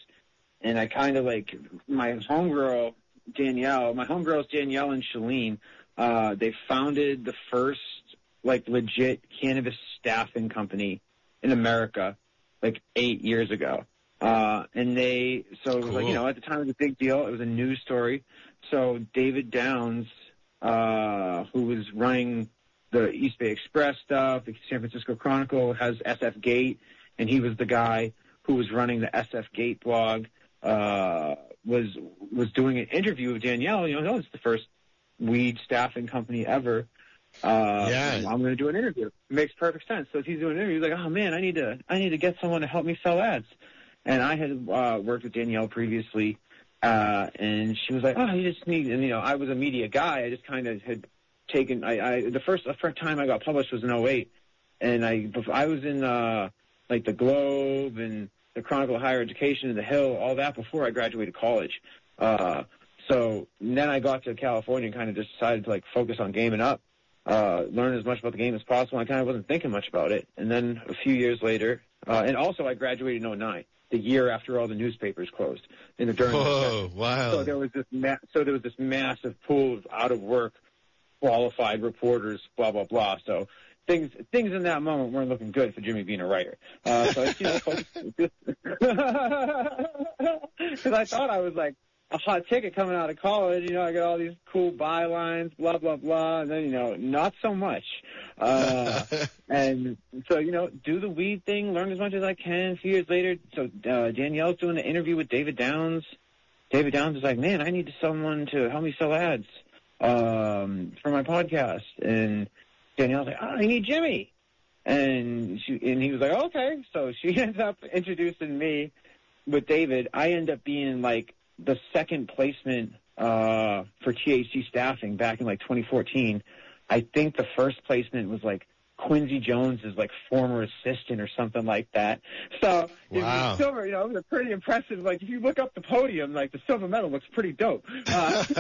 and I kind of like my homegirl Danielle, my homegirls Danielle and Shalene, uh, they founded the first like legit cannabis staffing company in America like eight years ago. Uh, and they, so it was like, you know, at the time it was a big deal. It was a news story. So David Downs, uh, who was running the East Bay Express stuff, the San Francisco Chronicle has SF Gate, and he was the guy who was running the SF Gate blog, uh, was, was doing an interview with Danielle. You know, it's the first weed staffing company ever. Uh, Yeah. I'm going to do an interview. Makes perfect sense. So he's doing an interview. He's like, oh man, I need to, I need to get someone to help me sell ads. And I had uh, worked with Danielle previously, uh, and she was like, "Oh, you just need." And you know, I was a media guy. I just kind of had taken. I, I the first the first time I got published was in '08, and I I was in uh, like the Globe and the Chronicle of Higher Education and the Hill, all that before I graduated college. Uh, so then I got to California and kind of just decided to like focus on gaming up, uh, learn as much about the game as possible. I kind of wasn't thinking much about it. And then a few years later, uh, and also I graduated in '09, the year after all the newspapers closed in the during the Whoa, wow. so there was this ma- so there was this massive pool of out of work qualified reporters, blah blah blah. So things things in that moment weren't looking good for Jimi being a writer. Uh, so I, you know, because I thought I was like a hot ticket coming out of college. You know, I got all these cool bylines, blah blah blah, and then you know, not so much. Uh, and so, you know, do the weed thing, learn as much as I can. A few years later, so uh, Danielle's doing an interview with David Downs. David Downs is like, man, I need someone to help me sell ads um, for my podcast. And Danielle's like, oh, I need Jimi. And she, and he was like, okay. So she ends up introducing me with David. I end up being like the second placement uh, for THC staffing back in like 2014. I think the first placement was like Quincy Jones's like former assistant or something like that. So it Wow. was silver, you know, it was pretty impressive. Like if you look up the podium, like the silver medal looks pretty dope. Uh,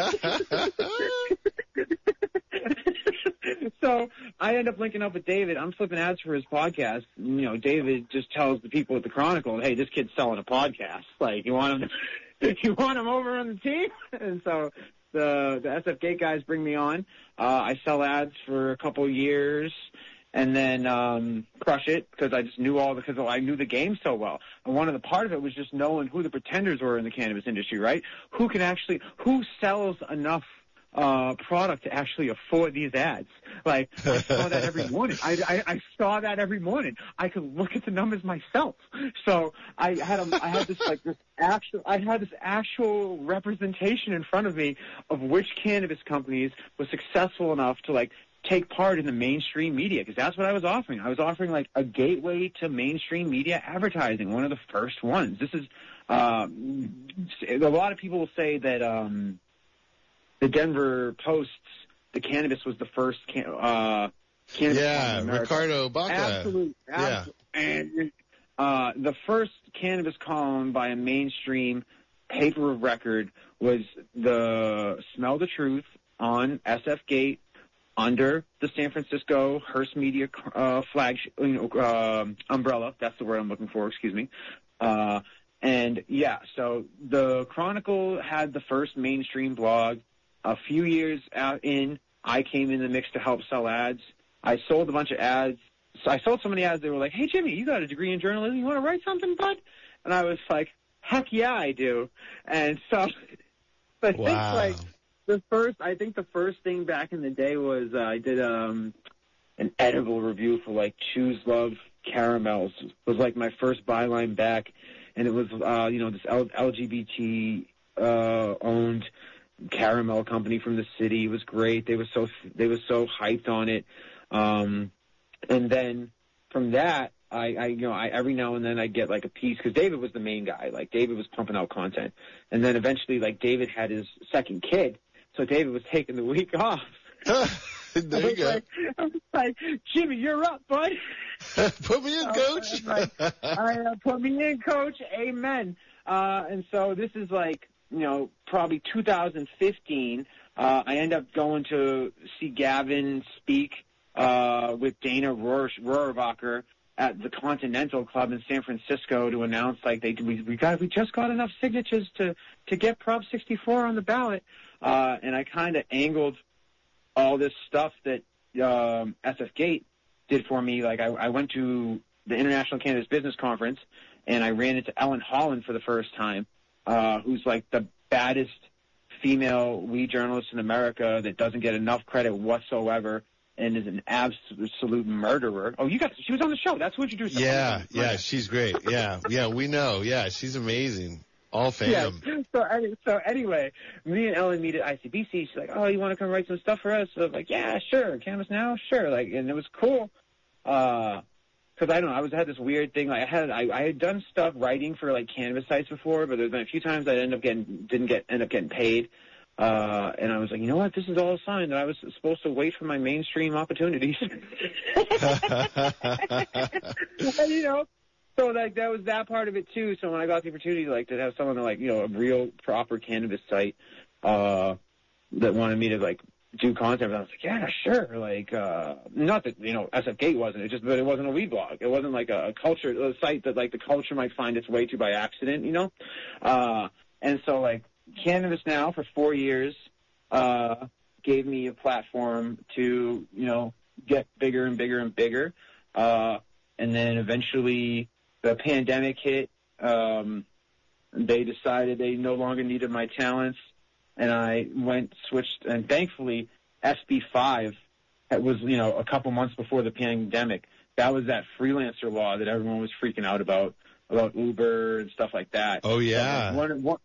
so I end up linking up with David. I'm flipping ads for his podcast. You know, David just tells the people at the Chronicle, "Hey, this kid's selling a podcast. Like, you want him? you want him over on the team?" And so the the SF Gate guys bring me on. Uh, I sell ads for a couple years. And then um, crush it because I just knew all because I knew the game so well. And one of the part of it was just knowing who the pretenders were in the cannabis industry, right? Who can actually who sells enough uh, product to actually afford these ads. Like I saw that every morning. I, I, I saw that every morning. I could look at the numbers myself. So I had a, I had this like this actual I had this actual representation in front of me of which cannabis companies were successful enough to like take part in the mainstream media because that's what I was offering. I was offering like a gateway to mainstream media advertising, one of the first ones. This is um, a lot of people will say that um, the Denver Post's the cannabis was the first can, uh, cannabis yeah. Ricardo Baca. Absolutely. Yeah. And uh, the first cannabis column by a mainstream paper of record was the Smell the Truth on SF Gate under the San Francisco Hearst Media uh, flag, uh, umbrella. That's the word I'm looking for. Excuse me. Uh, and yeah, so the Chronicle had the first mainstream blog. A few years out in, I came in the mix to help sell ads. I sold a bunch of ads. So I sold so many ads. They were like, "Hey Jimi, you got a degree in journalism. You want to write something, bud?" And I was like, "Heck yeah, I do." And so, I think Wow. like the first, I think the first thing back in the day was uh, I did um an edible review for like Choose Love caramels. It was like my first byline back, and it was uh, you know this L- LGBT uh, owned caramel company from the city. It was great. They were so they were so hyped on it. Um, and then from that, I, I you know I every now and then I get like a piece because David was the main guy. Like David was pumping out content, and then eventually like David had his second kid, so David was taking the week off. there I you was go. like, I was like, Jimi, you're up, bud. Put me in, Oh, coach. right. I uh, put me in, coach. Amen. Uh, and so this is like, you know, probably 2015. Uh, I end up going to see Gavin speak uh, with Dana Rohr- Rohrabacher at the Continental Club in San Francisco to announce like they we, we got we just got enough signatures to to get Prop 64 on the ballot. Uh, and I kind of angled all this stuff that um, SF Gate did for me. Like I, I went to the International Cannabis Business Conference and I ran into Ellen Holland for the first time, uh, who's like the baddest female weed journalist in America that doesn't get enough credit whatsoever and is an absolute murderer. Oh, you got she was on the show. That's what you do. yeah, yeah, she's great. Yeah, yeah, we know. Yeah, she's amazing. All Yeah. fam. So, so anyway, me and Ellen meet at ICBC. She's like, "Oh, you want to come write some stuff for us?" So I was like, "Yeah, sure. Cannabis Now, sure." Like, and it was cool. Uh, cause I don't know, I was had this weird thing. Like, I had I, I had done stuff writing for like canvas sites before, but there's been a few times I ended up getting didn't get end up getting paid. Uh, and I was like, you know what? This is all a sign that I was supposed to wait for my mainstream opportunities. you know, so like that was that part of it too. So when I got the opportunity, like to have someone like you know a real proper cannabis site uh, that wanted me to like do content, I was like, yeah, sure. Like, uh, not that you know SF Gate wasn't. It just, but it wasn't a weed blog. It wasn't like a, a culture a site that like the culture might find its way to by accident, you know. Uh, and so like cannabis now for four years uh, gave me a platform to you know get bigger and bigger and bigger. Uh, and then eventually the pandemic hit. Um, they decided they no longer needed my talents, and I went switched. And thankfully, SB5 that was you know a couple months before the pandemic. That was that freelancer law that everyone was freaking out about about Uber and stuff like that. Oh yeah. One, one,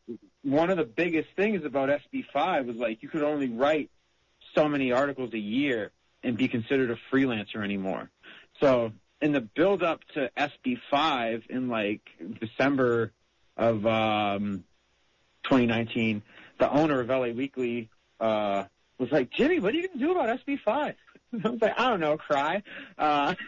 one of the biggest things about SB5 was like you could only write so many articles a year and be considered a freelancer anymore. So in the build up to SB5 in like December of um, 2019, the owner of LA Weekly uh, was like, Jimi, what are you going to do about SB5? I was like, I don't know, cry. Uh,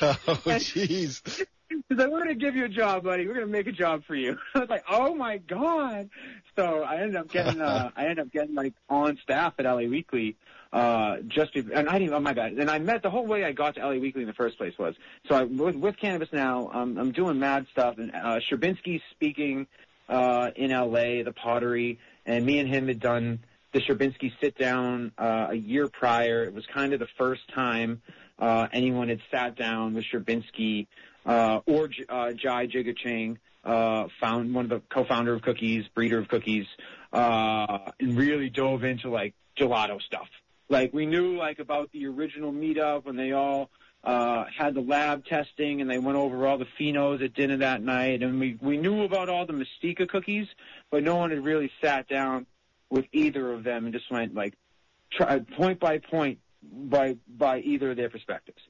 Oh jeez. He's like, we're going to give you a job, buddy. We're going to make a job for you. I was like, oh my God. So I ended up getting, uh, I ended up getting like on staff at LA Weekly, uh, just, be, and I didn't, oh my god. And I met the whole way I got to LA Weekly in the first place was, so I, with, with Cannabis now, um, I'm doing mad stuff and, uh, Sherbinski's speaking, uh, in LA, the pottery, and me and him had done the Sherbinski sit down, uh, a year prior. It was kind of the first time, uh, anyone had sat down with Sherbinski, uh, or uh, Jai Jigachang, uh, found one of the co-founder of Cookies, breeder of Cookies, uh, and really dove into like gelato stuff. Like we knew like about the original meetup when they all uh, had the lab testing and they went over all the phenos at dinner that night, and we we knew about all the Mystica cookies, but no one had really sat down with either of them and just went like try, point by point by by either of their perspectives.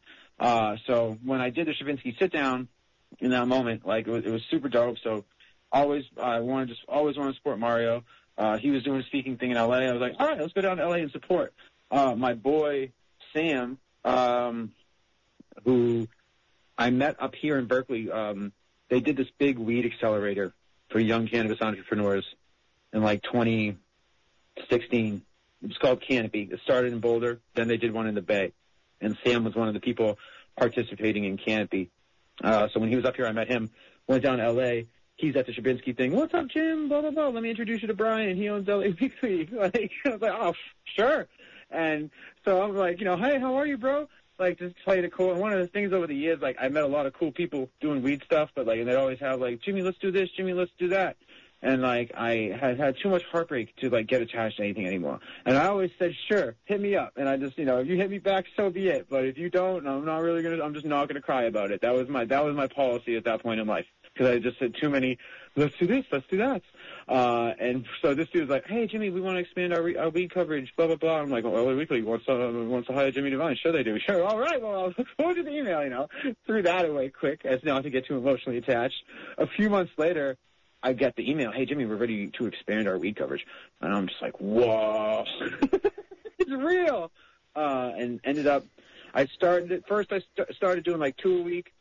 Uh, so when I did the Sherbinski sit down in that moment, like it was, it was super dope. So always I wanted to always wanted to support Mario. Uh, he was doing a speaking thing in LA. I was like, all right, let's go down to LA and support. uh, my boy Sam, um, who I met up here in Berkeley. Um, they did this big weed accelerator for young cannabis entrepreneurs in like 2016. It was called Canopy. It started in Boulder, then they did one in the Bay, and Sam was one of the people participating in Canopy. Uh, so when he was up here, I met him. Went down to L.A. He's at the Sherbinski thing. What's up, Jim? Blah blah blah. Let me introduce you to Brian. He owns LA Weekly. Like I was like, oh sure. And so I'm like, you know, hey, how are you, bro? Like just played the cool. One of the things over the years, like I met a lot of cool people doing weed stuff, but like and they always have like, Jimi, let's do this. Jimi, let's do that and like I had had too much heartbreak to like get attached to anything anymore. And I always said, sure, hit me up. And I just, you know, if you hit me back, so be it. But if you don't, I'm not really gonna. I'm just not gonna cry about it. That was my that was my policy at that point in life because I just said too many. Let's do this. Let's do that. Uh, and so this dude was like, hey Jimi, we want to expand our re- our weed coverage. Blah blah blah. I'm like, well, LA Weekly wants to wants to hire Jimi Devine. Sure they do. Sure. All right. Well, I'll look forward to the email. You know, threw that away quick as not to get too emotionally attached. A few months later I get the email, hey Jimi, we're ready to expand our weed coverage, and I'm just like, whoa, it's real. Uh, and ended up, I started at first. I st- started doing like two a week,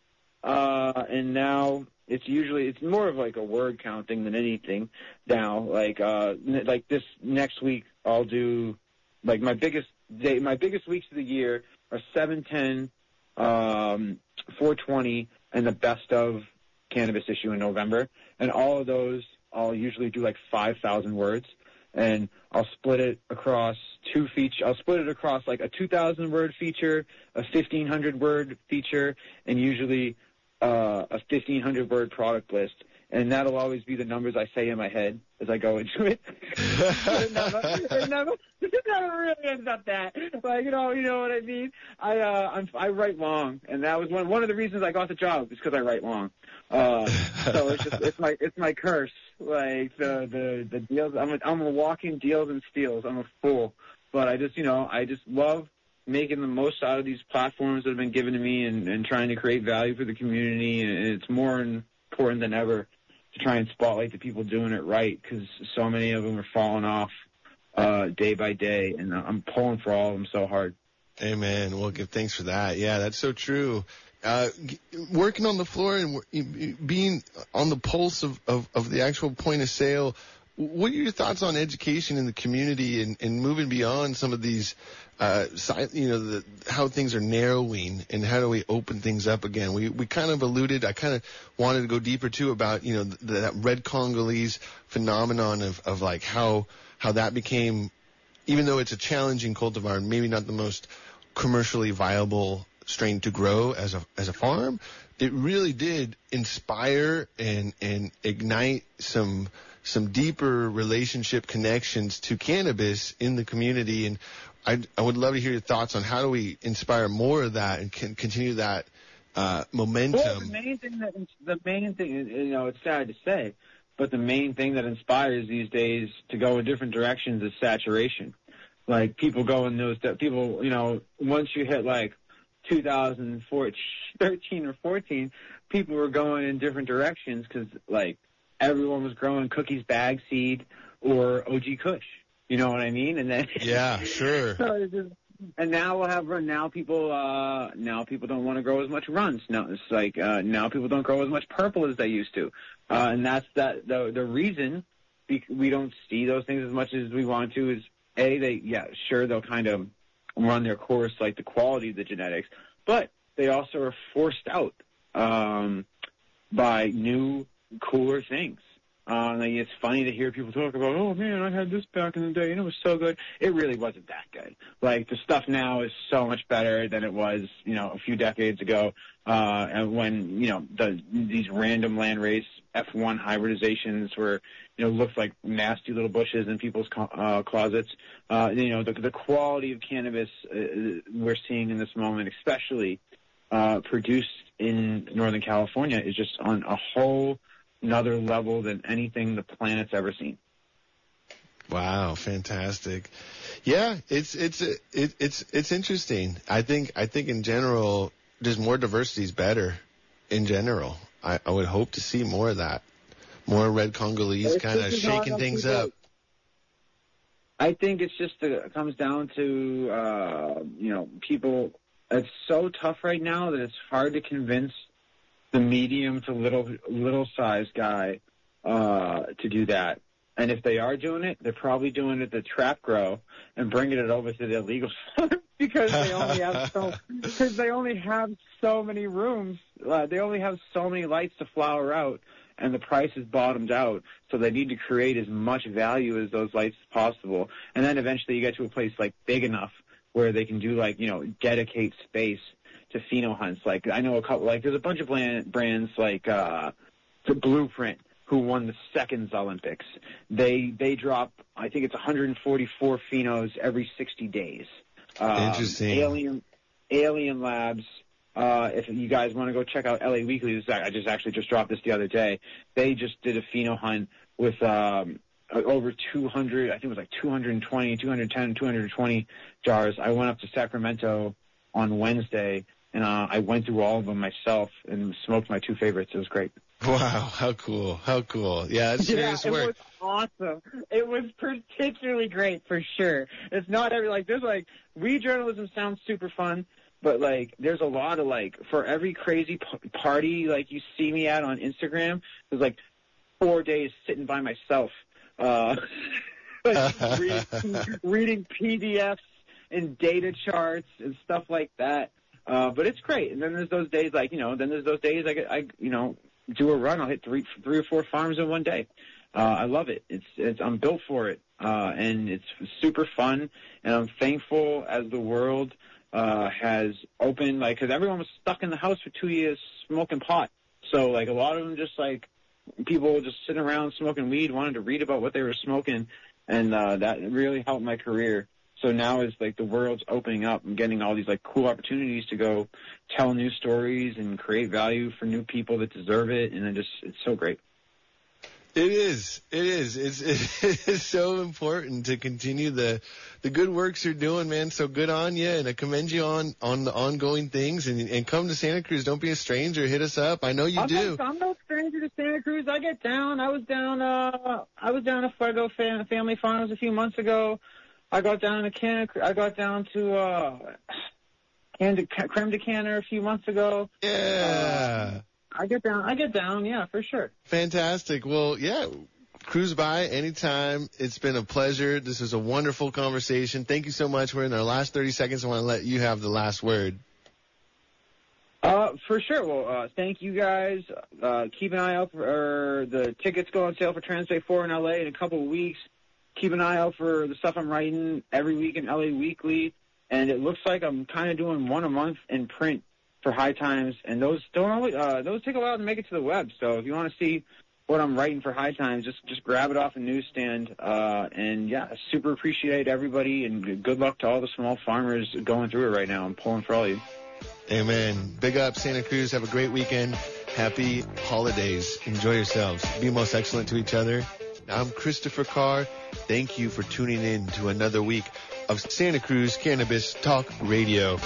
uh, and now it's usually it's more of like a word count thing than anything. Now, like uh, like this next week, I'll do like my biggest day, my biggest weeks of the year are seven ten, um, four twenty, and the best of cannabis issue in November, and all of those I'll usually do like 5,000 words, and I'll split it across two feature. I'll split it across like a 2,000 word feature, a 1,500 word feature, and usually uh, a 1,500 word product list and that'll always be the numbers I say in my head as I go into it. it, never, it never, it never really ends up that. Like you know, you know what I mean. I uh, I'm, I write long, and that was one one of the reasons I got the job is because I write long. Uh, so it's just it's my it's my curse. Like the the the deals. I'm a, I'm a walking deals and steals. I'm a fool, but I just you know I just love making the most out of these platforms that have been given to me and, and trying to create value for the community. And it's more important than ever to try and spotlight the people doing it right because so many of them are falling off uh, day by day, and I'm pulling for all of them so hard. Amen. Well, give thanks for that. Yeah, that's so true. Uh, working on the floor and being on the pulse of, of, of the actual point of sale what are your thoughts on education in the community and, and moving beyond some of these, uh, you know, the, how things are narrowing and how do we open things up again? We we kind of alluded. I kind of wanted to go deeper too about you know the, that red Congolese phenomenon of of like how how that became, even though it's a challenging cultivar and maybe not the most commercially viable strain to grow as a as a farm, it really did inspire and and ignite some some deeper relationship connections to cannabis in the community. And I, I would love to hear your thoughts on how do we inspire more of that and can continue that uh, momentum. Well, the main thing that the main thing, you know, it's sad to say, but the main thing that inspires these days to go in different directions is saturation. Like people go in those people, you know, once you hit like 2013 or 14, people were going in different directions because like everyone was growing cookies bag seed or OG Kush. You know what I mean? And then yeah, sure. so just, and now we'll have run. now people uh now people don't want to grow as much runs. No, it's like uh now people don't grow as much purple as they used to, uh, and that's that the the reason we don't see those things as much as we want to is a they yeah sure they'll kind of run their course like the quality of the genetics, but they also are forced out um, by new cooler things. Uh, and it's funny to hear people talk about, oh man, I had this back in the day and it was so good. It really wasn't that good. Like the stuff now is so much better than it was, you know, a few decades ago. Uh, and when, you know, the, these random land landrace F1 hybridizations were, you know, looked like nasty little bushes in people's uh, closets. Uh, you know, the, the quality of cannabis uh, we're seeing in this moment, especially, uh, produced in Northern California is just on a whole another level than anything the planet's ever seen. Wow, fantastic. Yeah, it's it's it, it's it's interesting. I think I think in general, just more diversity is better. In general, I, I would hope to see more of that, more red Congolese kind of shaking things up. I think it's just uh, it comes down to uh, you know people. It's so tough right now that it's hard to convince the medium to little little size guy uh, to do that. And if they are doing it, they're probably doing it the trap grow and bringing it over to the illegal farm because they only have so because they only have so many rooms. Uh, they only have so many lights to flower out, and the price is bottomed out. So they need to create as much value as those lights as possible. And then eventually you get to a place like big enough where they can do like you know dedicate space to pheno hunts. Like I know a couple. Like there's a bunch of brands like uh, the Blueprint who won the second Olympics. They they drop I think it's 144 phenos every 60 days. Um, Interesting. Alien Alien Labs. Uh, if you guys want to go check out LA Weekly, this, I just actually just dropped this the other day. They just did a pheno hunt with um, over 200, I think it was like 220, 210, 220 jars. I went up to Sacramento on Wednesday and uh, I went through all of them myself and smoked my two favorites. It was great. Wow, how cool! How cool! Yeah, it's serious yeah, it work. was awesome. It was particularly great for sure. It's not every like there's like weed journalism sounds super fun, but like there's a lot of like for every crazy p- party like you see me at on Instagram, there's like four days sitting by myself, uh, like reading, reading PDFs and data charts and stuff like that. Uh, but it's great. And then there's those days like, you know, then there's those days I get, I, you know, do a run. I'll hit three, three or four farms in one day. Uh, I love it. It's, it's, I'm built for it. Uh, and it's super fun. And I'm thankful as the world, uh, has opened, like, cause everyone was stuck in the house for two years smoking pot. So like a lot of them just like, people just sitting around smoking weed, wanted to read about what they were smoking. And, uh, that really helped my career. So now as like the world's opening up, I'm getting all these like cool opportunities to go tell new stories and create value for new people that deserve it, and it just it's so great. It is. It is. It's it is so important to continue the the good works you're doing, man. So good on you, and I commend you on on the ongoing things. And and come to Santa Cruz. Don't be a stranger. Hit us up. I know you I'm do. No, I'm no stranger to Santa Cruz. I get down. I was down. Uh, I was down at Fuego Family Farms a few months ago. I got down to can. I got down to uh, can Creme de Canna a few months ago. Yeah. Uh, I get down. I get down. Yeah, for sure. Fantastic. Well, yeah. Cruise by anytime. It's been a pleasure. This was a wonderful conversation. Thank you so much. We're in our last 30 seconds. I want to let you have the last word. Uh, for sure. Well, uh, thank you guys. Uh, keep an eye out for the tickets go on sale for Transbay 4 in LA in a couple of weeks keep an eye out for the stuff I'm writing every week in LA Weekly. And it looks like I'm kind of doing one a month in print for High Times, and those don't always, uh, those take a while to make it to the web. So if you want to see what I'm writing for High Times, just just grab it off a newsstand. Uh, and yeah, super appreciate everybody, and good luck to all the small farmers going through it right now. I'm pulling for all you. Amen. Big up Santa Cruz. Have a great weekend. Happy holidays. Enjoy yourselves. Be most excellent to each other. I'm Christopher Carr. Thank you for tuning in to another week of Santa Cruz Cannabis Talk Radio.